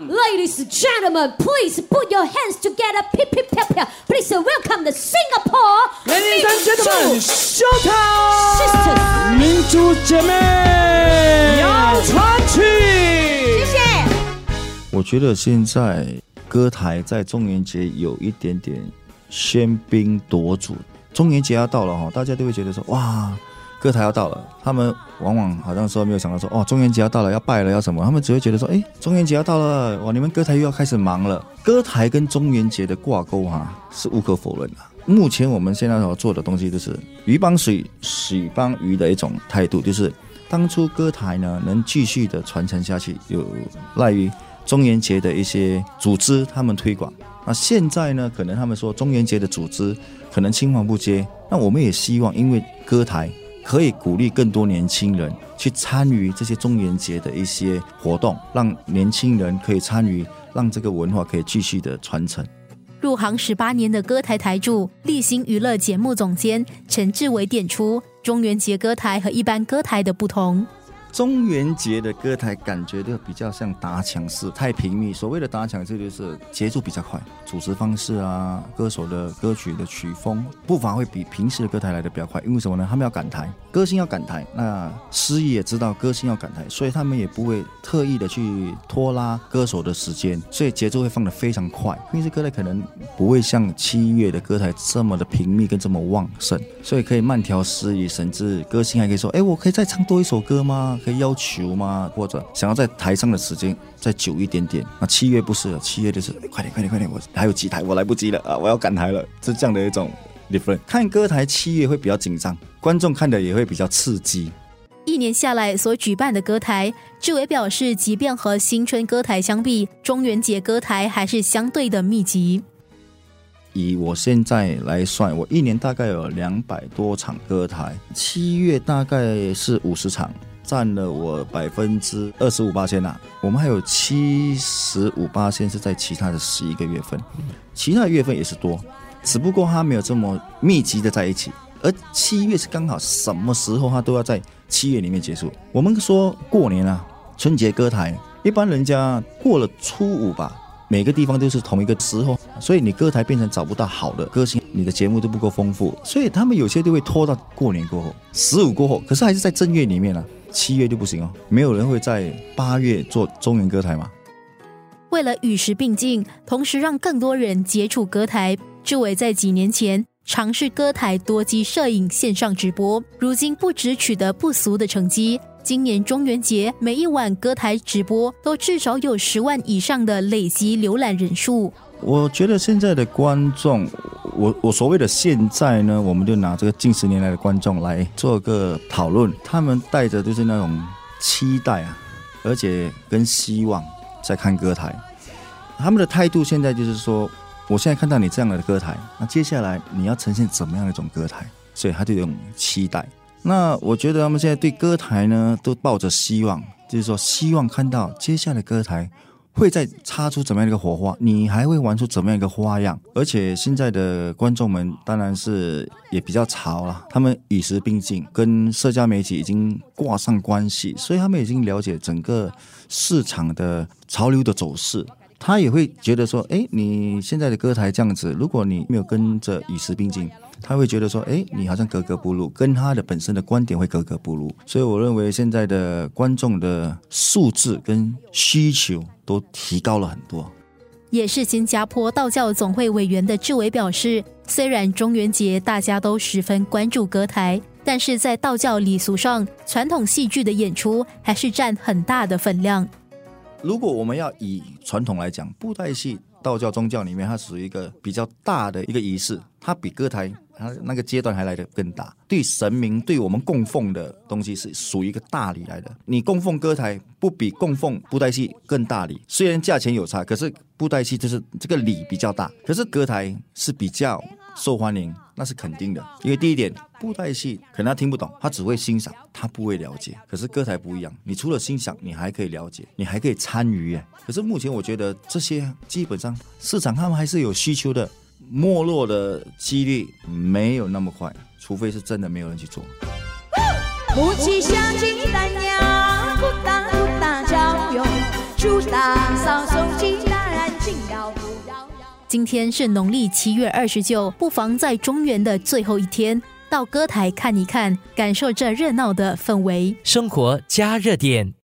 Ladies and gentlemen, please put your hands together. Pip, pip, pip, pip. Please welcome the Singapore Ladies and gentlemen, show Sisters time！民族姐妹要传奇。谢谢。我觉得现在歌台在中元节有一点点喧宾夺主。中元节要到了哈，大家都会觉得说哇，歌台要到了。他们往往好像说没有想到说哦，中元节要到了，要拜了，要什么？他们只会觉得说，哎，中元节要到了，哇，你们歌台又要开始忙了。歌台跟中元节的挂钩哈是无可否认的。目前我们现在所做的东西就是鱼帮水，水帮鱼的一种态度，就是当初歌台呢能继续的传承下去，有赖于中元节的一些组织他们推广。那现在呢，可能他们说中元节的组织可能青黄不接，那我们也希望，因为歌台可以鼓励更多年轻人去参与这些中元节的一些活动，让年轻人可以参与，让这个文化可以继续的传承。入行十八年的歌台台柱、立新娱乐节目总监陈志伟点出中元节歌台和一般歌台的不同。中元节的歌台感觉就比较像打抢式，太平密。所谓的打抢式就是节奏比较快，主持方式啊，歌手的歌曲的曲风步伐会比平时的歌台来的比较快。因为什么呢？他们要赶台，歌星要赶台，那司仪也知道歌星要赶台，所以他们也不会特意的去拖拉歌手的时间，所以节奏会放得非常快。平时歌台可能不会像七月的歌台这么的频密跟这么旺盛，所以可以慢条斯理，甚至歌星还可以说：“哎，我可以再唱多一首歌吗？”可以要求吗？或者想要在台上的时间再久一点点？那七月不是了，七月就是快点快点快点，我还有几台，我来不及了啊！我要赶台了，是这样的一种 different。看歌台七月会比较紧张，观众看的也会比较刺激。一年下来所举办的歌台，志伟表示，即便和新春歌台相比，中元节歌台还是相对的密集。以我现在来算，我一年大概有两百多场歌台，七月大概是五十场，占了我百分之二十五八千呐。我们还有七十五八千是在其他的十一个月份，其他的月份也是多，只不过它没有这么密集的在一起。而七月是刚好什么时候它都要在七月里面结束。我们说过年啊，春节歌台，一般人家过了初五吧。每个地方都是同一个时候，所以你歌台变成找不到好的歌星，你的节目都不够丰富，所以他们有些都会拖到过年过后，十五过后，可是还是在正月里面啊，七月就不行哦，没有人会在八月做中原歌台嘛。为了与时并进，同时让更多人接触歌台，志伟在几年前尝试歌台多机摄影线上直播，如今不止取得不俗的成绩。今年中元节，每一晚歌台直播都至少有十万以上的累积浏览人数。我觉得现在的观众，我我所谓的现在呢，我们就拿这个近十年来的观众来做个讨论，他们带着就是那种期待啊，而且跟希望在看歌台。他们的态度现在就是说，我现在看到你这样的歌台，那接下来你要呈现怎么样的一种歌台？所以他就有种期待。那我觉得他们现在对歌台呢，都抱着希望，就是说希望看到接下来歌台会再擦出怎么样一个火花，你还会玩出怎么样一个花样。而且现在的观众们当然是也比较潮了，他们与时并进，跟社交媒体已经挂上关系，所以他们已经了解整个市场的潮流的走势。他也会觉得说，哎，你现在的歌台这样子，如果你没有跟着与时并进。他会觉得说，哎，你好像格格不入，跟他的本身的观点会格格不入。所以我认为现在的观众的素质跟需求都提高了很多。也是新加坡道教总会委员的志伟表示，虽然中元节大家都十分关注歌台，但是在道教礼俗上，传统戏剧的演出还是占很大的分量。如果我们要以传统来讲，布袋戏。道教宗教里面，它属于一个比较大的一个仪式，它比歌台它那个阶段还来得更大。对神明，对我们供奉的东西是属于一个大礼来的。你供奉歌台不比供奉布袋戏更大礼，虽然价钱有差，可是布袋戏就是这个礼比较大，可是歌台是比较。受欢迎那是肯定的，因为第一点，布袋戏可能他听不懂，他只会欣赏，他不会了解。可是歌台不一样，你除了欣赏，你还可以了解，你还可以参与耶。可是目前我觉得这些基本上市场他们还是有需求的，没落的几率没有那么快，除非是真的没有人去做。夫妻相亲三年，不打不打交友，主打少送。今天是农历七月二十九，不妨在中原的最后一天到歌台看一看，感受这热闹的氛围。生活加热点。